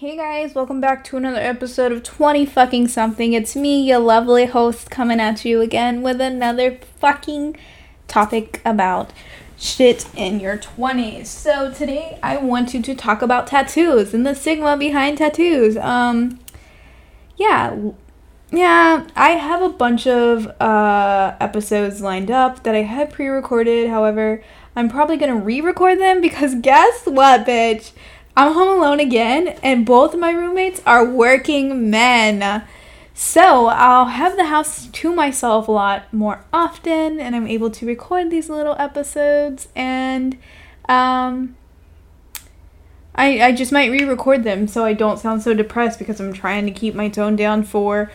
Hey guys, welcome back to another episode of 20 fucking something. It's me, your lovely host, coming at you again with another fucking topic about shit in your 20s. So today I want you to talk about tattoos and the stigma behind tattoos. Um yeah, yeah, I have a bunch of uh episodes lined up that I had pre-recorded. However, I'm probably going to re-record them because guess what, bitch? I'm home alone again, and both of my roommates are working men. So I'll have the house to myself a lot more often, and I'm able to record these little episodes. And um, I I just might re-record them so I don't sound so depressed because I'm trying to keep my tone down for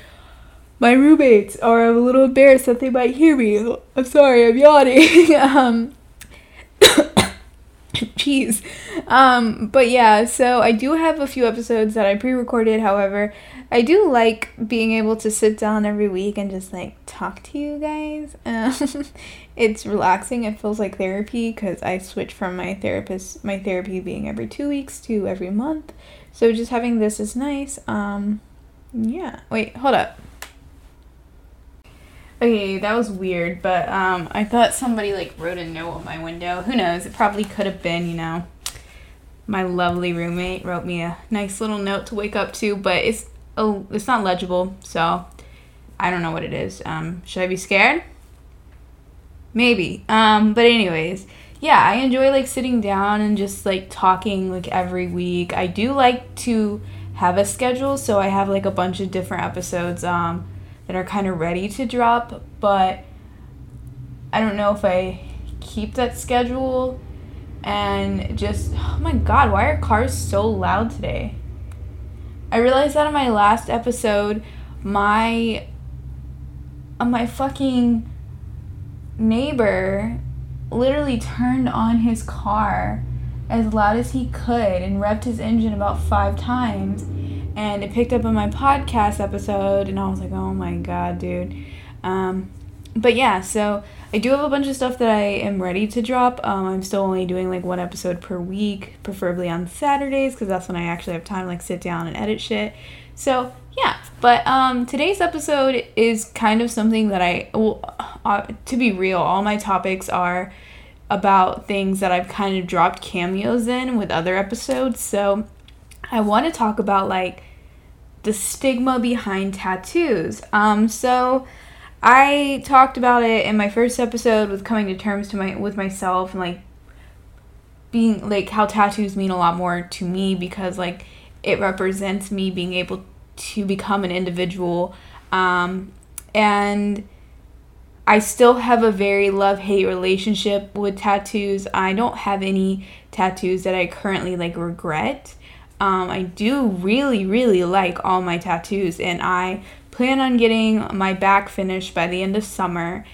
my roommates, or I'm a little embarrassed that they might hear me. I'm sorry, I'm yawning. um, Jeez. Um, but yeah, so I do have a few episodes that I pre recorded. However, I do like being able to sit down every week and just like talk to you guys. Um, it's relaxing. It feels like therapy because I switch from my therapist, my therapy being every two weeks to every month. So just having this is nice. Um, yeah. Wait, hold up. Okay, that was weird, but um, I thought somebody like wrote a note on my window. Who knows? It probably could have been, you know, my lovely roommate wrote me a nice little note to wake up to, but it's oh, it's not legible, so I don't know what it is. Um, should I be scared? Maybe. Um, but anyways, yeah, I enjoy like sitting down and just like talking like every week. I do like to have a schedule, so I have like a bunch of different episodes. Um that are kind of ready to drop, but I don't know if I keep that schedule and just oh my god, why are cars so loud today? I realized that in my last episode, my uh, my fucking neighbor literally turned on his car as loud as he could and revved his engine about five times and it picked up on my podcast episode and i was like oh my god dude. Um, but yeah so i do have a bunch of stuff that i am ready to drop. Um, i'm still only doing like one episode per week preferably on saturdays because that's when i actually have time to like sit down and edit shit. So yeah but um, today's episode is kind of something that i well, uh, to be real all my topics are about things that i've kind of dropped cameos in with other episodes. So I want to talk about like the stigma behind tattoos. Um, so I talked about it in my first episode with coming to terms to my with myself and like being like how tattoos mean a lot more to me because like it represents me being able to become an individual um, and I still have a very love hate relationship with tattoos. I don't have any tattoos that I currently like regret. Um, I do really, really like all my tattoos, and I plan on getting my back finished by the end of summer.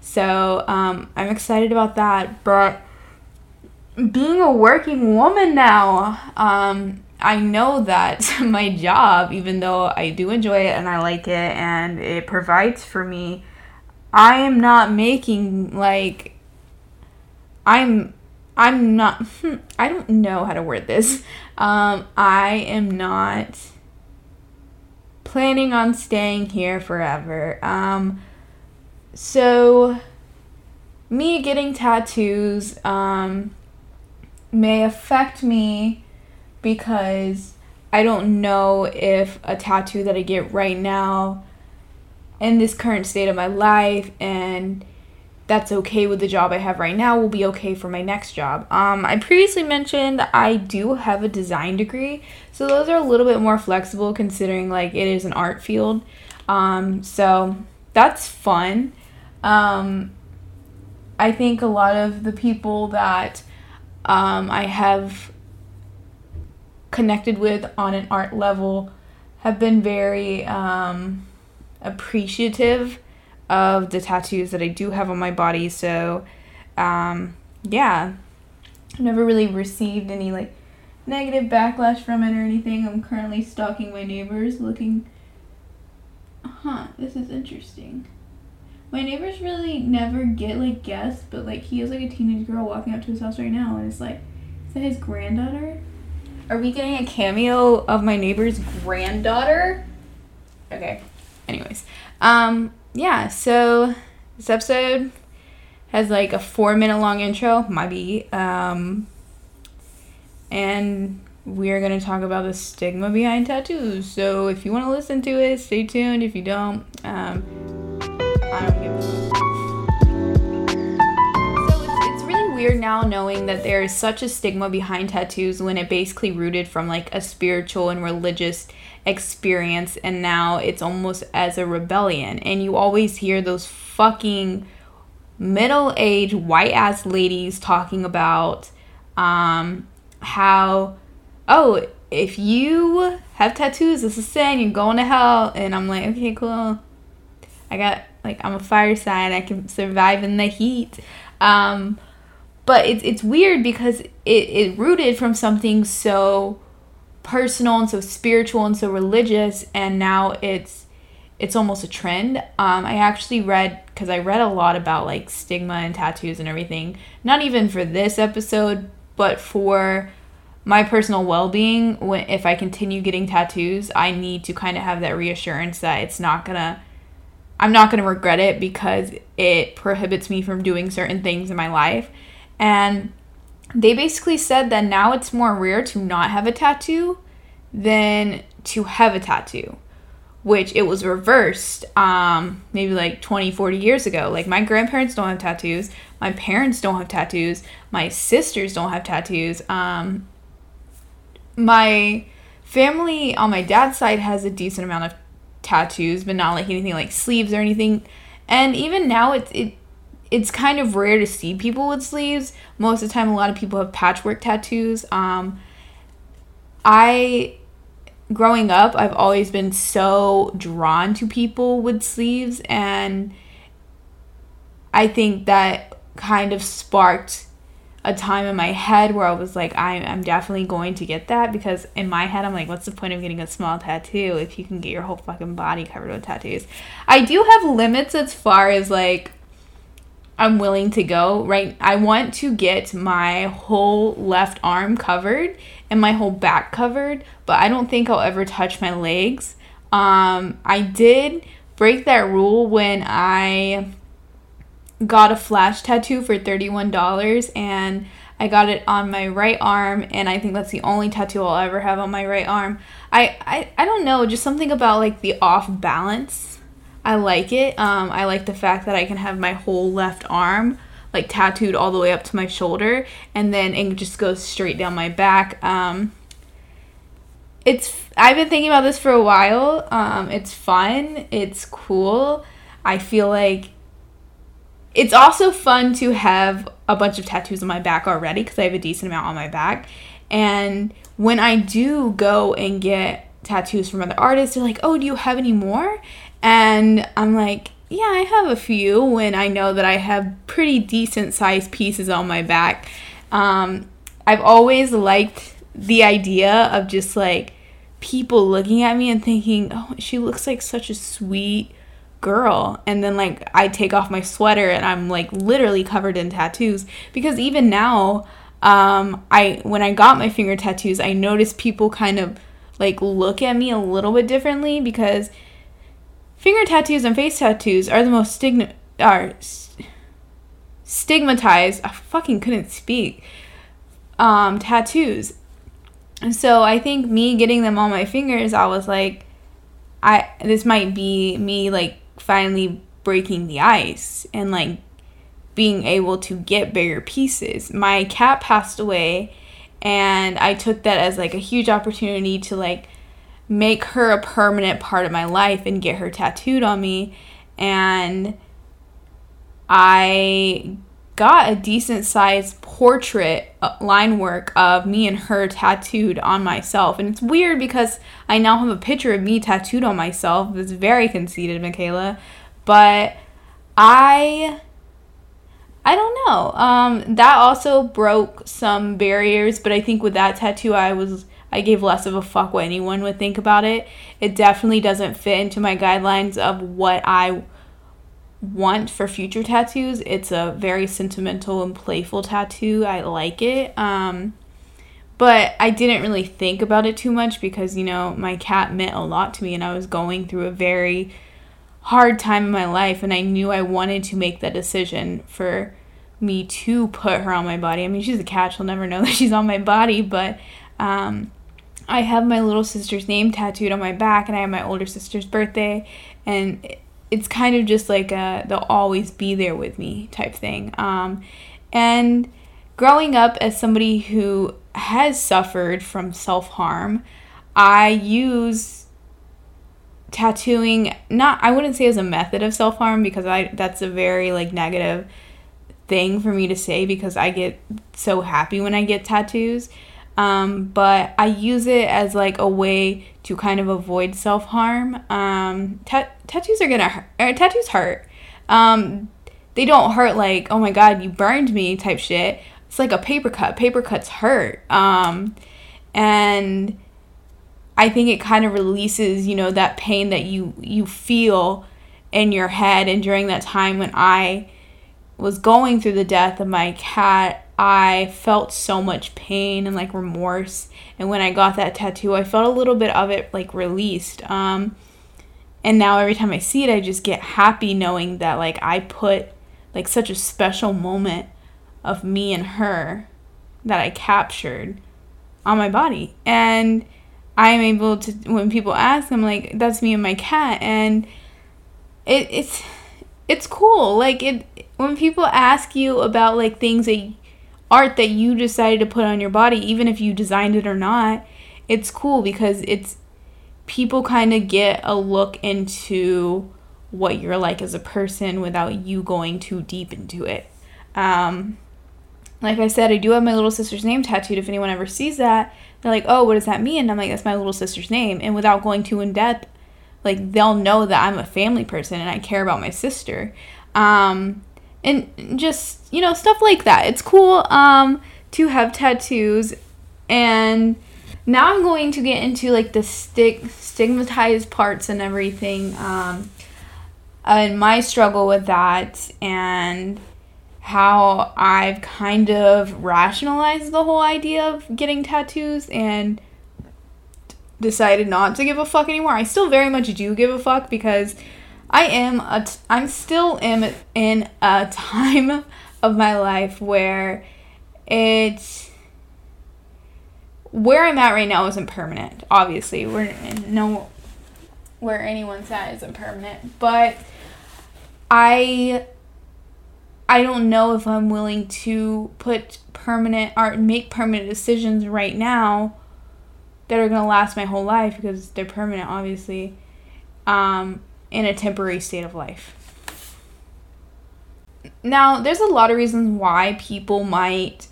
So um, I'm excited about that. But being a working woman now, um, I know that my job, even though I do enjoy it and I like it and it provides for me, I am not making like I'm I'm not, I don't know how to word this. Um, I am not planning on staying here forever. Um, so, me getting tattoos um, may affect me because I don't know if a tattoo that I get right now in this current state of my life and that's okay with the job I have right now will be okay for my next job. Um, I previously mentioned I do have a design degree, so those are a little bit more flexible considering like it is an art field. Um, so that's fun. Um, I think a lot of the people that um, I have connected with on an art level have been very um, appreciative of the tattoos that I do have on my body. So, um, yeah, I've never really received any like negative backlash from it or anything. I'm currently stalking my neighbors looking. Huh, this is interesting. My neighbors really never get like guests, but like he has like a teenage girl walking up to his house right now, and it's like, is that his granddaughter? Are we getting a cameo of my neighbor's granddaughter? Okay. Anyways, um, yeah. So this episode has like a four minute long intro, might be, um, and we're gonna talk about the stigma behind tattoos. So if you want to listen to it, stay tuned. If you don't, um, now knowing that there is such a stigma behind tattoos when it basically rooted from like a spiritual and religious experience and now it's almost as a rebellion. And you always hear those fucking middle-aged white ass ladies talking about um how oh if you have tattoos it's a sin you're going to hell. And i'm like okay cool. I got like i'm a fire sign. I can survive in the heat. Um but it's it's weird because it, it rooted from something so personal and so spiritual and so religious and now it's it's almost a trend. Um, i actually read because i read a lot about like stigma and tattoos and everything not even for this episode but for my personal well-being. When if i continue getting tattoos i need to kind of have that reassurance that it's not gonna i'm not gonna regret it because it prohibits me from doing certain things in my life and they basically said that now it's more rare to not have a tattoo than to have a tattoo which it was reversed um, maybe like 20 40 years ago. Like my grandparents don't have tattoos my parents don't have tattoos my sisters don't have tattoos um, my family on my dad's side has a decent amount of tattoos but not like anything like sleeves or anything. And even now it's it it's kind of rare to see people with sleeves. Most of the time, a lot of people have patchwork tattoos. Um, I, growing up, I've always been so drawn to people with sleeves, and I think that kind of sparked a time in my head where I was like, I, I'm definitely going to get that because in my head, I'm like, what's the point of getting a small tattoo if you can get your whole fucking body covered with tattoos? I do have limits as far as like I'm willing to go, right? I want to get my whole left arm covered and my whole back covered, but I don't think I'll ever touch my legs. Um, I did break that rule when I got a flash tattoo for $31 and I got it on my right arm and I think that's the only tattoo I'll ever have on my right arm. I I, I don't know, just something about like the off balance I like it. Um, I like the fact that I can have my whole left arm like tattooed all the way up to my shoulder, and then it just goes straight down my back. Um, it's I've been thinking about this for a while. Um, it's fun. It's cool. I feel like it's also fun to have a bunch of tattoos on my back already because I have a decent amount on my back. And when I do go and get tattoos from other artists, they're like, "Oh, do you have any more?" And I'm like, yeah, I have a few when I know that I have pretty decent sized pieces on my back. Um, I've always liked the idea of just like people looking at me and thinking, oh, she looks like such a sweet girl. And then like I take off my sweater and I'm like literally covered in tattoos because even now, um, I when I got my finger tattoos, I noticed people kind of like look at me a little bit differently because Finger tattoos and face tattoos are the most stigma are stigmatized. I fucking couldn't speak. Um, tattoos. And so I think me getting them on my fingers, I was like, I this might be me like finally breaking the ice and like being able to get bigger pieces. My cat passed away and I took that as like a huge opportunity to like make her a permanent part of my life and get her tattooed on me. And I got a decent sized portrait uh, line work of me and her tattooed on myself. And it's weird because I now have a picture of me tattooed on myself. It's very conceited, Michaela. But I I don't know. Um that also broke some barriers, but I think with that tattoo I was I gave less of a fuck what anyone would think about it. It definitely doesn't fit into my guidelines of what I want for future tattoos. It's a very sentimental and playful tattoo. I like it. Um, but I didn't really think about it too much because, you know, my cat meant a lot to me and I was going through a very hard time in my life and I knew I wanted to make that decision for me to put her on my body. I mean, she's a cat, she'll never know that she's on my body, but um, I have my little sister's name tattooed on my back and I have my older sister's birthday and it's kind of just like a they'll always be there with me type thing. Um, and growing up as somebody who has suffered from self harm, I use tattooing not I wouldn't say as a method of self harm because I that's a very like negative thing for me to say because I get so happy when I get tattoos. Um, but I use it as like a way to kind of avoid self harm. Um, ta- tattoos are gonna hurt. Er, tattoos hurt. Um, they don't hurt like oh my god you burned me type shit. It's like a paper cut. Paper cuts hurt. Um, and I think it kind of releases you know that pain that you you feel in your head and during that time when I was going through the death of my cat I felt so much pain and like remorse. And when I got that tattoo, I felt a little bit of it like released. Um, and now every time I see it, I just get happy knowing that like I put like such a special moment of me and her that I captured on my body. And I'm able to, when people ask, I'm like, that's me and my cat. And it, it's, it's cool. Like it, when people ask you about like things that art that you decided to put on your body, even if you designed it or not, it's cool because it's people kind of get a look into what you're like as a person without you going too deep into it. Um, like I said, I do have my little sister's name tattooed. If anyone ever sees that, they're like, "Oh, what does that mean?" And I'm like, "That's my little sister's name." And without going too in depth, like they'll know that I'm a family person and I care about my sister. Um, and just you know stuff like that. It's cool um to have tattoos and now i'm going to get into like the stig- stigmatized parts and everything um and my struggle with that and how i've kind of rationalized the whole idea of getting tattoos and decided not to give a fuck anymore. I still very much do give a fuck because I am a t- I'm still in in a time of my life where it's where I'm at right now isn't permanent. Obviously, we're no where anyone's at isn't permanent, but I I don't know if I'm willing to put permanent or make permanent decisions right now that are gonna last my whole life because they're permanent, obviously. Um, in a temporary state of life. Now, there's a lot of reasons why people might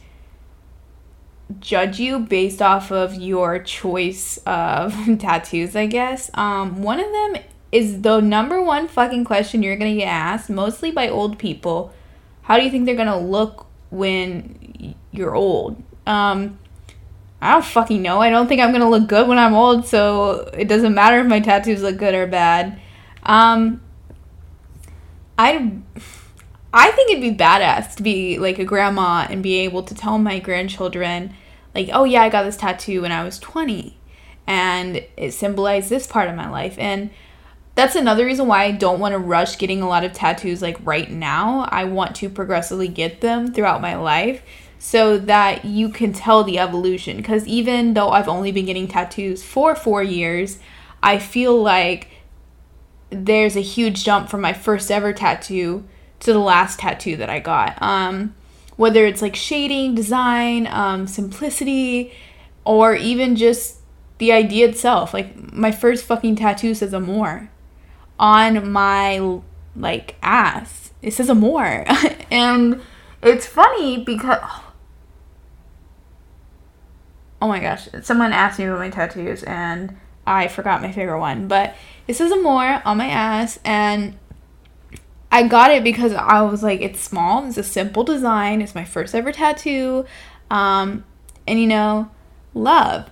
judge you based off of your choice of tattoos, I guess. Um, one of them is the number one fucking question you're gonna get asked, mostly by old people. How do you think they're gonna look when you're old? Um, I don't fucking know. I don't think I'm gonna look good when I'm old, so it doesn't matter if my tattoos look good or bad. Um, I I think it'd be badass to be like a grandma and be able to tell my grandchildren, like, oh yeah, I got this tattoo when I was 20, and it symbolized this part of my life. And that's another reason why I don't want to rush getting a lot of tattoos like right now. I want to progressively get them throughout my life so that you can tell the evolution. Because even though I've only been getting tattoos for four years, I feel like there's a huge jump from my first ever tattoo to the last tattoo that I got. Um, whether it's like shading, design, um, simplicity, or even just the idea itself. Like my first fucking tattoo says "amor" on my like ass. It says "amor," and it's funny because. Oh my gosh! Someone asked me about my tattoos, and I forgot my favorite one, but it says "amor" on my ass, and I got it because I was like, it's small, it's a simple design, it's my first ever tattoo, um, and you know, love.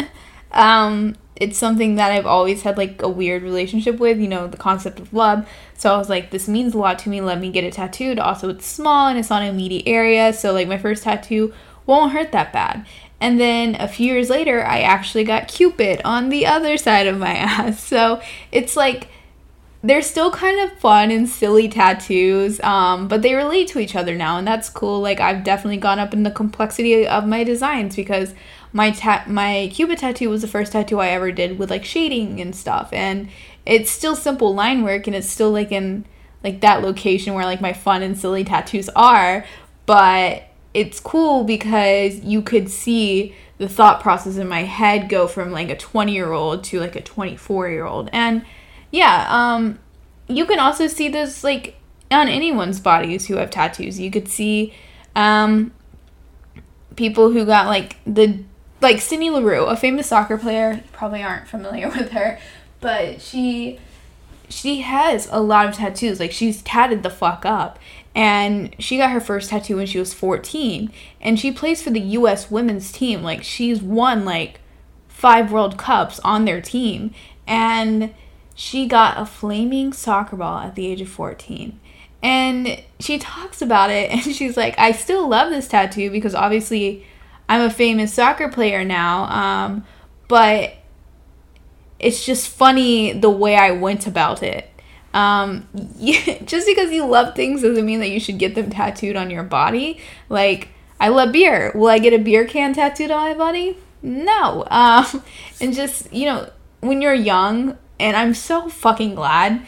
um, it's something that I've always had like a weird relationship with, you know, the concept of love. So I was like, this means a lot to me. Let me get it tattooed. Also, it's small and it's on a meaty area, so like my first tattoo won't hurt that bad. And then a few years later, I actually got Cupid on the other side of my ass. So it's like they're still kind of fun and silly tattoos, um, but they relate to each other now, and that's cool. Like I've definitely gone up in the complexity of my designs because my ta- my Cupid tattoo was the first tattoo I ever did with like shading and stuff, and it's still simple line work, and it's still like in like that location where like my fun and silly tattoos are, but it's cool because you could see the thought process in my head go from like a 20 year old to like a 24 year old and yeah, um, you can also see this like on anyone's bodies who have tattoos. You could see um, people who got like the like Sydney Leroux, a famous soccer player. You probably aren't familiar with her, but she she has a lot of tattoos. Like she's tatted the fuck up. And she got her first tattoo when she was 14. And she plays for the US women's team. Like she's won like five World Cups on their team. And she got a flaming soccer ball at the age of 14. And she talks about it and she's like, I still love this tattoo because obviously I'm a famous soccer player now. Um, but it's just funny the way I went about it. Um, just because you love things doesn't mean that you should get them tattooed on your body. Like, I love beer. Will I get a beer can tattooed on my body? No. Um, and just, you know, when you're young, and I'm so fucking glad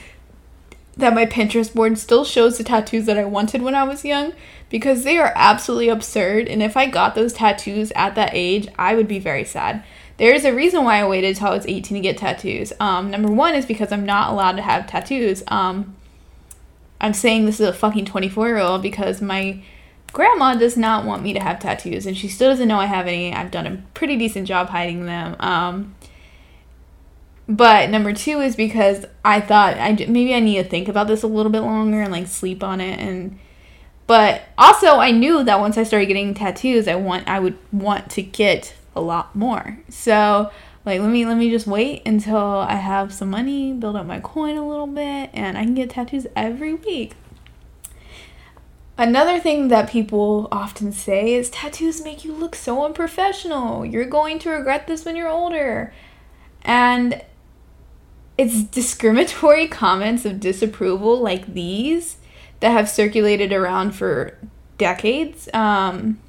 that my Pinterest board still shows the tattoos that I wanted when I was young because they are absolutely absurd. And if I got those tattoos at that age, I would be very sad. There is a reason why I waited until I was 18 to get tattoos. Um, number one is because I'm not allowed to have tattoos. Um, I'm saying this is a fucking 24 year old because my grandma does not want me to have tattoos and she still doesn't know I have any. I've done a pretty decent job hiding them. Um, but number two is because I thought I maybe I need to think about this a little bit longer and like sleep on it and but also I knew that once I started getting tattoos I want I would want to get a lot more. So like let me let me just wait until I have some money, build up my coin a little bit and I can get tattoos every week. Another thing that people often say is tattoos make you look so unprofessional. You're going to regret this when you're older. And it's discriminatory comments of disapproval like these that have circulated around for decades. Um,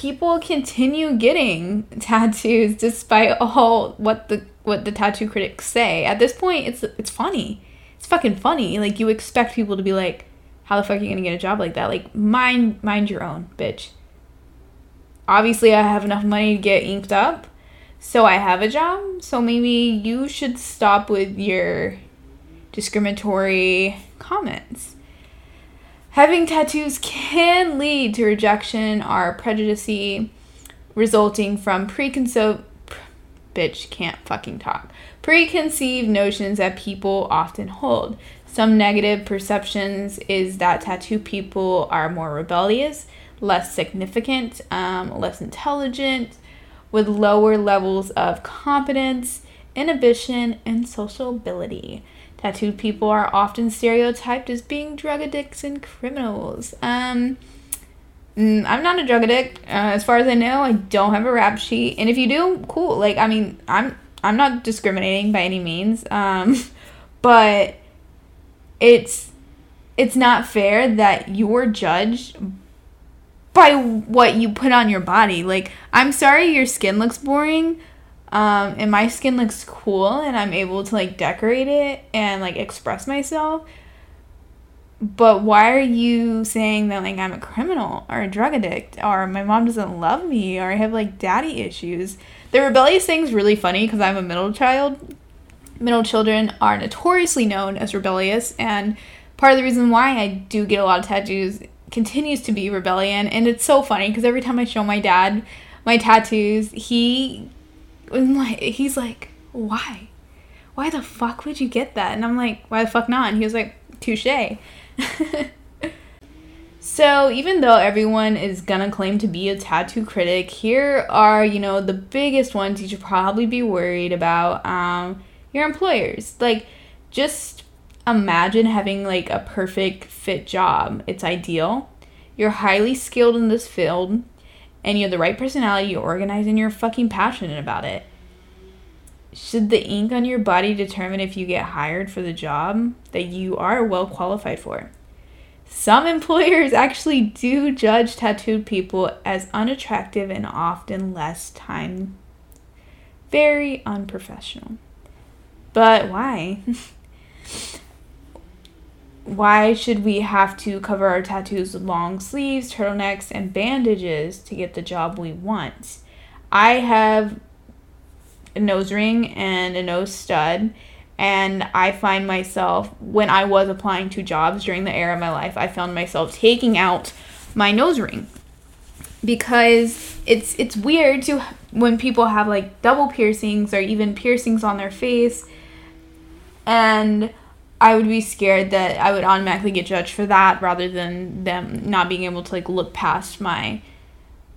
people continue getting tattoos despite all what the what the tattoo critics say. At this point, it's it's funny. It's fucking funny. Like you expect people to be like, "How the fuck are you gonna get a job like that?" Like mind mind your own, bitch. Obviously, I have enough money to get inked up so I have a job. So maybe you should stop with your discriminatory comments. Having tattoos can lead to rejection or prejudice resulting from preconceived bitch can't fucking talk. Preconceived notions that people often hold. Some negative perceptions is that tattoo people are more rebellious, less significant, um, less intelligent, with lower levels of competence, inhibition, and social ability. Tattooed people are often stereotyped as being drug addicts and criminals. Um, mm, I'm not a drug addict. Uh, as far as I know, I don't have a rap sheet. And if you do, cool. Like, I mean, I'm I'm not discriminating by any means. Um, but it's it's not fair that you're judged by what you put on your body. Like, I'm sorry your skin looks boring. Um, and my skin looks cool and I'm able to like decorate it and like express myself. But why are you saying that like I'm a criminal or a drug addict or my mom doesn't love me or I have like daddy issues? The rebellious thing's really funny because I'm a middle child. Middle children are notoriously known as rebellious and part of the reason why I do get a lot of tattoos continues to be rebellion and it's so funny because every time I show my dad my tattoos, he he's like, "Why? Why the fuck would you get that?" And I'm like, "Why the fuck not?" And he was like, "Touche." so, even though everyone is gonna claim to be a tattoo critic, here are, you know, the biggest ones you should probably be worried about um, your employers. Like, just imagine having like a perfect fit job. It's ideal. You're highly skilled in this field and you have the right personality, you're organized, and you're fucking passionate about it. Should the ink on your body determine if you get hired for the job that you are well qualified for? Some employers actually do judge tattooed people as unattractive and often less time. Very unprofessional. But why? why should we have to cover our tattoos with long sleeves, turtlenecks, and bandages to get the job we want? I have a nose ring and a nose stud, and I find myself, when I was applying to jobs during the era of my life, I found myself taking out my nose ring because it's it's weird to when people have like double piercings or even piercings on their face and I would be scared that I would automatically get judged for that rather than them not being able to like look past my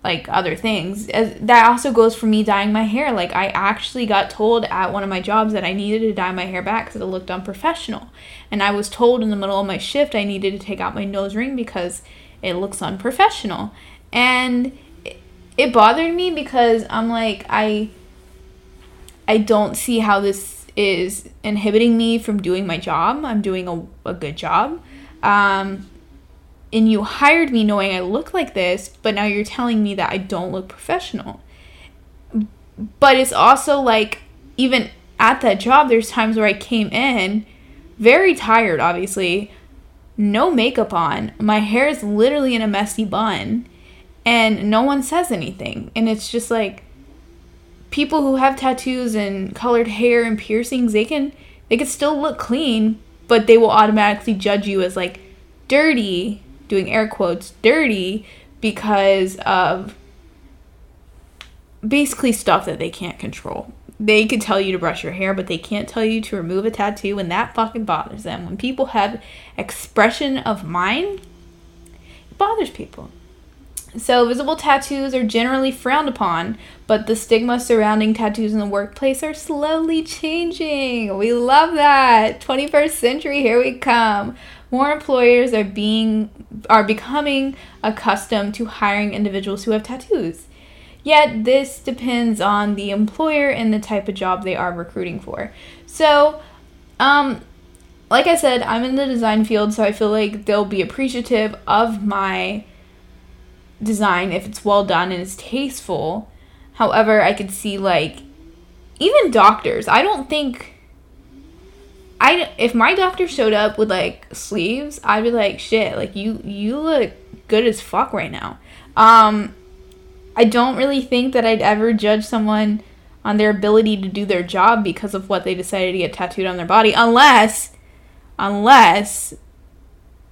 like other things. As, that also goes for me dyeing my hair. Like I actually got told at one of my jobs that I needed to dye my hair back because it looked unprofessional, and I was told in the middle of my shift I needed to take out my nose ring because it looks unprofessional, and it, it bothered me because I'm like I I don't see how this is inhibiting me from doing my job. I'm doing a, a good job. Um, and you hired me knowing I look like this, but now you're telling me that I don't look professional. But it's also like, even at that job, there's times where I came in very tired, obviously, no makeup on. My hair is literally in a messy bun, and no one says anything. And it's just like, people who have tattoos and colored hair and piercings, they can they can still look clean, but they will automatically judge you as like dirty, doing air quotes, dirty because of basically stuff that they can't control. They could tell you to brush your hair, but they can't tell you to remove a tattoo, and that fucking bothers them. When people have expression of mind, it bothers people. So, visible tattoos are generally frowned upon, but the stigma surrounding tattoos in the workplace are slowly changing. We love that. 21st century, here we come. More employers are being are becoming accustomed to hiring individuals who have tattoos. Yet this depends on the employer and the type of job they are recruiting for. So, um like I said, I'm in the design field, so I feel like they'll be appreciative of my design if it's well done and is tasteful. However, I could see like even doctors. I don't think I if my doctor showed up with like sleeves, I'd be like, "Shit, like you you look good as fuck right now." Um I don't really think that I'd ever judge someone on their ability to do their job because of what they decided to get tattooed on their body unless unless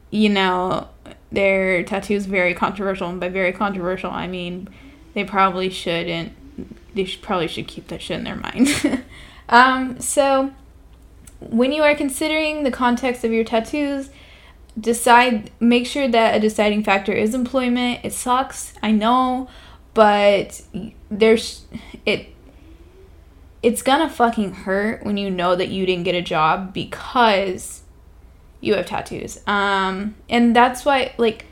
you know their tattoos very controversial and by very controversial i mean they probably shouldn't they should, probably should keep that shit in their mind. Um, so when you are considering the context of your tattoos decide make sure that a deciding factor is employment. It sucks i know but there's it it's gonna fucking hurt when you know that you didn't get a job because you have tattoos. Um, and that's why, like,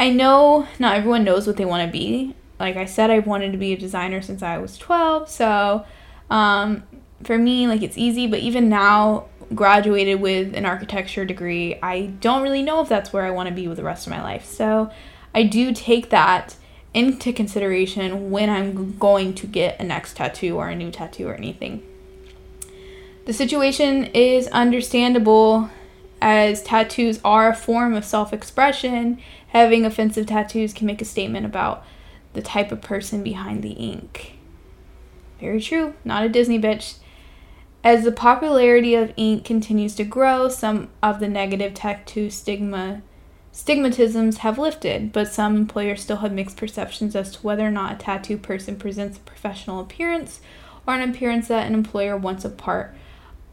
I know not everyone knows what they want to be. Like I said, I've wanted to be a designer since I was 12. So, um, for me, like, it's easy. But even now, graduated with an architecture degree, I don't really know if that's where I want to be with the rest of my life. So, I do take that into consideration when I'm going to get a next tattoo or a new tattoo or anything. The situation is understandable as tattoos are a form of self expression. Having offensive tattoos can make a statement about the type of person behind the ink. Very true, not a Disney bitch. As the popularity of ink continues to grow, some of the negative tattoo stigma stigmatisms have lifted, but some employers still have mixed perceptions as to whether or not a tattoo person presents a professional appearance or an appearance that an employer wants a part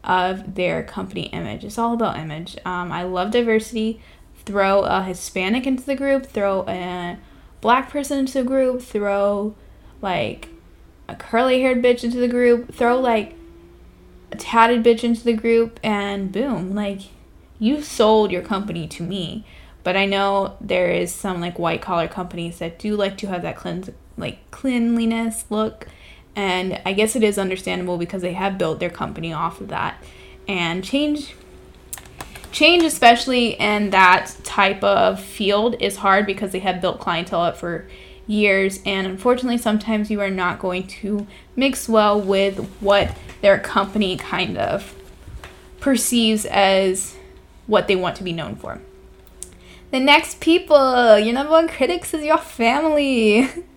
of their company image. It's all about image. Um, I love diversity. Throw a Hispanic into the group, throw a black person into the group, throw like a curly haired bitch into the group, throw like a tatted bitch into the group, and boom, like you sold your company to me but I know there is some like white collar companies that do like to have that cleanse like cleanliness look and I guess it is understandable because they have built their company off of that and change change especially in that type of field is hard because they have built clientele up for years and unfortunately sometimes you are not going to mix well with what their company kind of perceives as what they want to be known for. The next people, your number one critics is your family.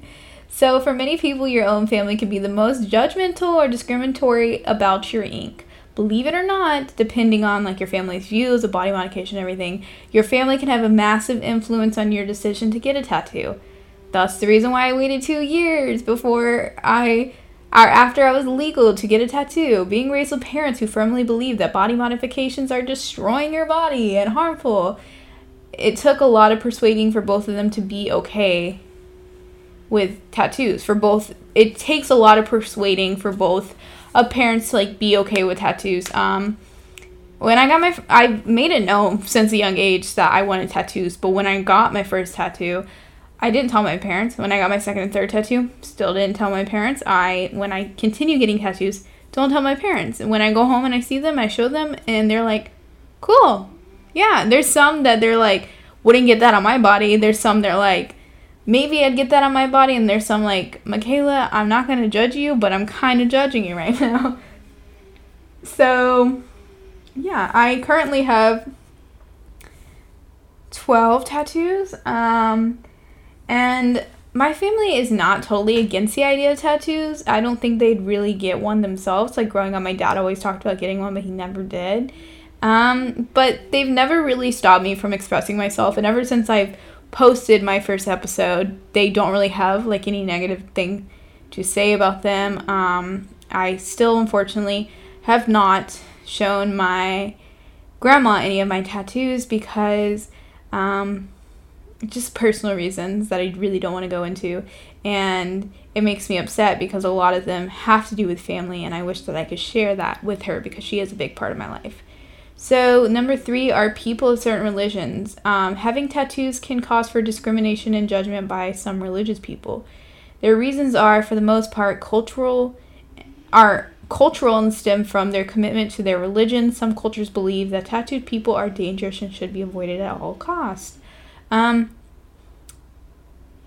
so, for many people, your own family can be the most judgmental or discriminatory about your ink. Believe it or not, depending on like your family's views of body modification and everything, your family can have a massive influence on your decision to get a tattoo. That's the reason why I waited two years before I or after I was legal to get a tattoo, being raised with parents who firmly believe that body modifications are destroying your body and harmful, it took a lot of persuading for both of them to be okay with tattoos. For both, it takes a lot of persuading for both of parents to like be okay with tattoos. Um, when I got my, I made it known since a young age that I wanted tattoos. But when I got my first tattoo, I didn't tell my parents. When I got my second and third tattoo, still didn't tell my parents. I when I continue getting tattoos, don't tell my parents. When I go home and I see them, I show them and they're like, "Cool." Yeah, there's some that they're like, "Wouldn't get that on my body." There's some they're like, "Maybe I'd get that on my body." And there's some like, "Michaela, I'm not going to judge you, but I'm kind of judging you right now." so, yeah, I currently have 12 tattoos. Um and my family is not totally against the idea of tattoos. I don't think they'd really get one themselves. Like growing up, my dad always talked about getting one, but he never did. Um, but they've never really stopped me from expressing myself. And ever since I've posted my first episode, they don't really have like any negative thing to say about them. Um, I still, unfortunately, have not shown my grandma any of my tattoos because um, just personal reasons that I really don't want to go into. And it makes me upset because a lot of them have to do with family, and I wish that I could share that with her because she is a big part of my life. So, number three are people of certain religions. Um, having tattoos can cause for discrimination and judgment by some religious people. Their reasons are, for the most part, cultural, are cultural and stem from their commitment to their religion. Some cultures believe that tattooed people are dangerous and should be avoided at all costs. Um,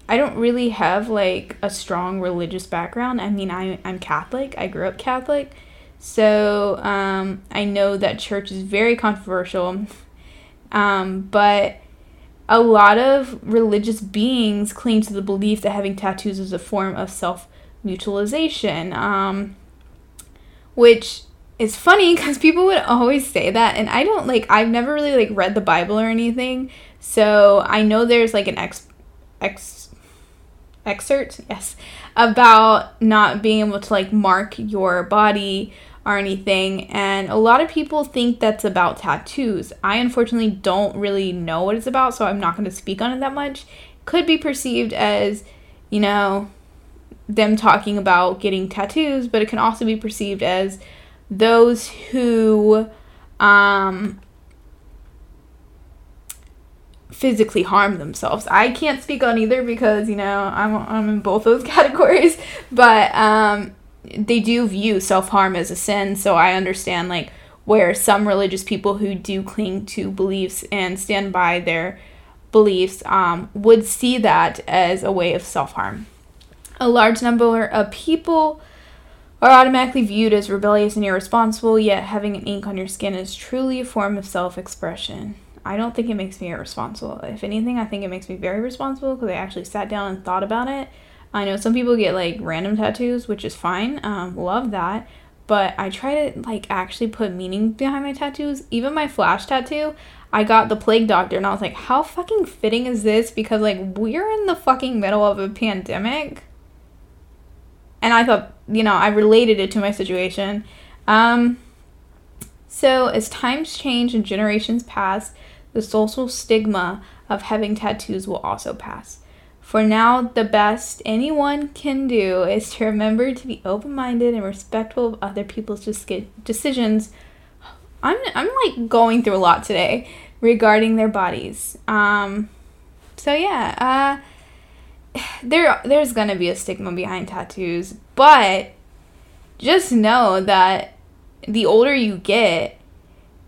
I don't really have like a strong religious background. I mean, I, I'm Catholic. I grew up Catholic. So um, I know that church is very controversial. Um, but a lot of religious beings cling to the belief that having tattoos is a form of self mutualization, um, which is funny because people would always say that. And I don't like, I've never really like read the Bible or anything. So I know there's like an ex, ex excerpt, yes, about not being able to like mark your body or anything. And a lot of people think that's about tattoos. I unfortunately don't really know what it's about, so I'm not going to speak on it that much. Could be perceived as, you know, them talking about getting tattoos, but it can also be perceived as those who um, physically harm themselves. I can't speak on either because, you know, I'm, I'm in both those categories, but um, they do view self harm as a sin. So I understand, like, where some religious people who do cling to beliefs and stand by their beliefs um, would see that as a way of self harm. A large number of people are automatically viewed as rebellious and irresponsible, yet having an ink on your skin is truly a form of self expression. I don't think it makes me irresponsible. If anything, I think it makes me very responsible because I actually sat down and thought about it. I know some people get like random tattoos, which is fine. Um, love that. But I try to like actually put meaning behind my tattoos. Even my flash tattoo, I got the plague doctor and I was like, how fucking fitting is this? Because like we're in the fucking middle of a pandemic. And I thought, you know, I related it to my situation. Um, so as times change and generations pass, the social stigma of having tattoos will also pass. For now, the best anyone can do is to remember to be open minded and respectful of other people's decisions. I'm, I'm like going through a lot today. regarding their bodies. Um, so yeah, uh, there there's gonna be a stigma behind tattoos, but just know that the older you get,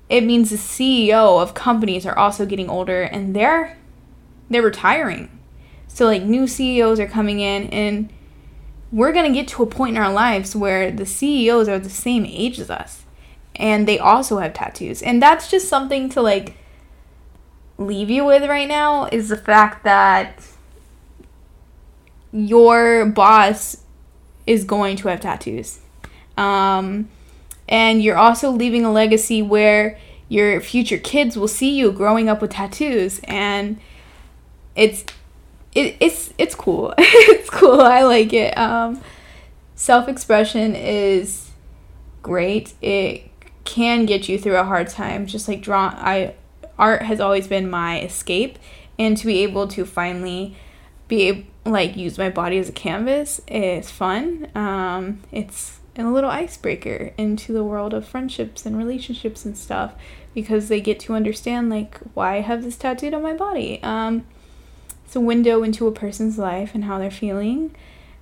it means the CEO of companies are also getting older and they're they're retiring. So like new CEOs are coming in and we're going to get to a point in our lives where the CEOs are the same age as us and they also have tattoos. And that's just something to like leave you with right now is the fact that your boss is going to have tattoos. Um, and you're also leaving a legacy where your future kids will see you growing up with tattoos and it's it, it's it's cool. it's cool. I like it. Um, self-expression is great. It can get you through a hard time. Just like draw I art has always been my escape and to be able to finally be able, like use my body as a canvas is fun. Um, it's a little icebreaker into the world of friendships and relationships and stuff because they get to understand like why I have this tattooed on my body. Um, it's a window into a person's life and how they're feeling.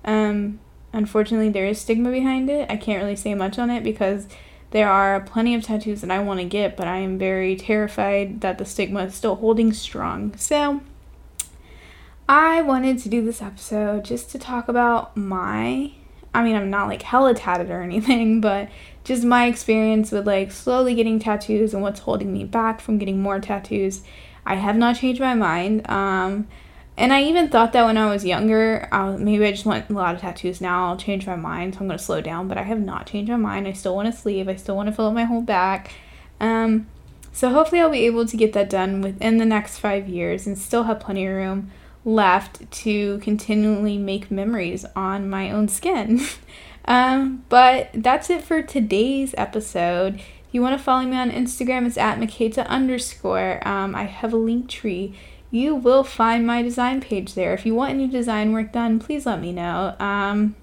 Um, unfortunately, there is stigma behind it. I can't really say much on it because there are plenty of tattoos that I want to get, but I am very terrified that the stigma is still holding strong. So, I wanted to do this episode just to talk about my. I mean, I'm not like hella tatted or anything, but just my experience with like slowly getting tattoos and what's holding me back from getting more tattoos. I have not changed my mind. Um, and I even thought that when I was younger, uh, maybe I just want a lot of tattoos now. I'll change my mind, so I'm to slow down. But I have not changed my mind. I still want a sleeve. I still want to fill up my whole back. Um, so hopefully I'll be able to get that done within the next five years and still have plenty of room left to continually make memories on my own skin. um, but that's it for today's episode. If you want to follow me on Instagram, it's at Maketa underscore. Um, I have a link tree you will find my design page there. If you want any design work done, please let me know. Um,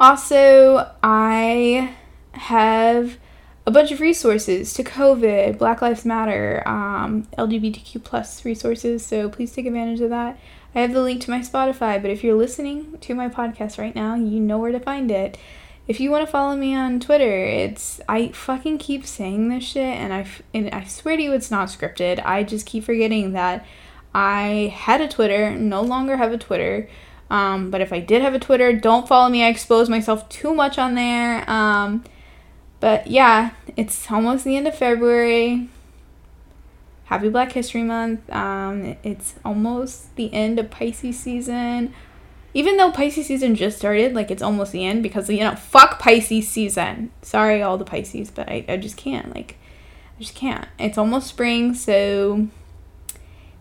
also, I have a bunch of resources to COVID, Black Lives Matter, um, LGBTQ plus resources, so please take advantage of that. I have the link to my Spotify, but if you're listening to my podcast right now, you know where to find it if you want to follow me on Twitter, it's I fucking keep saying this shit and I and I swear to you it's not scripted. I just keep forgetting that I had a Twitter, no longer have a Twitter. Um, but if I did have a Twitter, don't follow me. I expose myself too much on there. Um, but yeah, it's almost the end of February. Happy Black History Month. Um, it's almost the end of Pisces season even though Pisces season just started, like it's almost the end because you know, fuck Pisces season. Sorry, all the Pisces, but I, I just can't. Like, I just can't. It's almost spring, so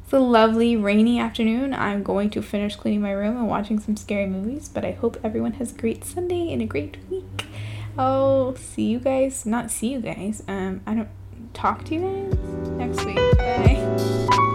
it's a lovely rainy afternoon. I'm going to finish cleaning my room and watching some scary movies, but I hope everyone has a great Sunday and a great week. I'll see you guys, not see you guys, um, I don't talk to you guys next week. Bye.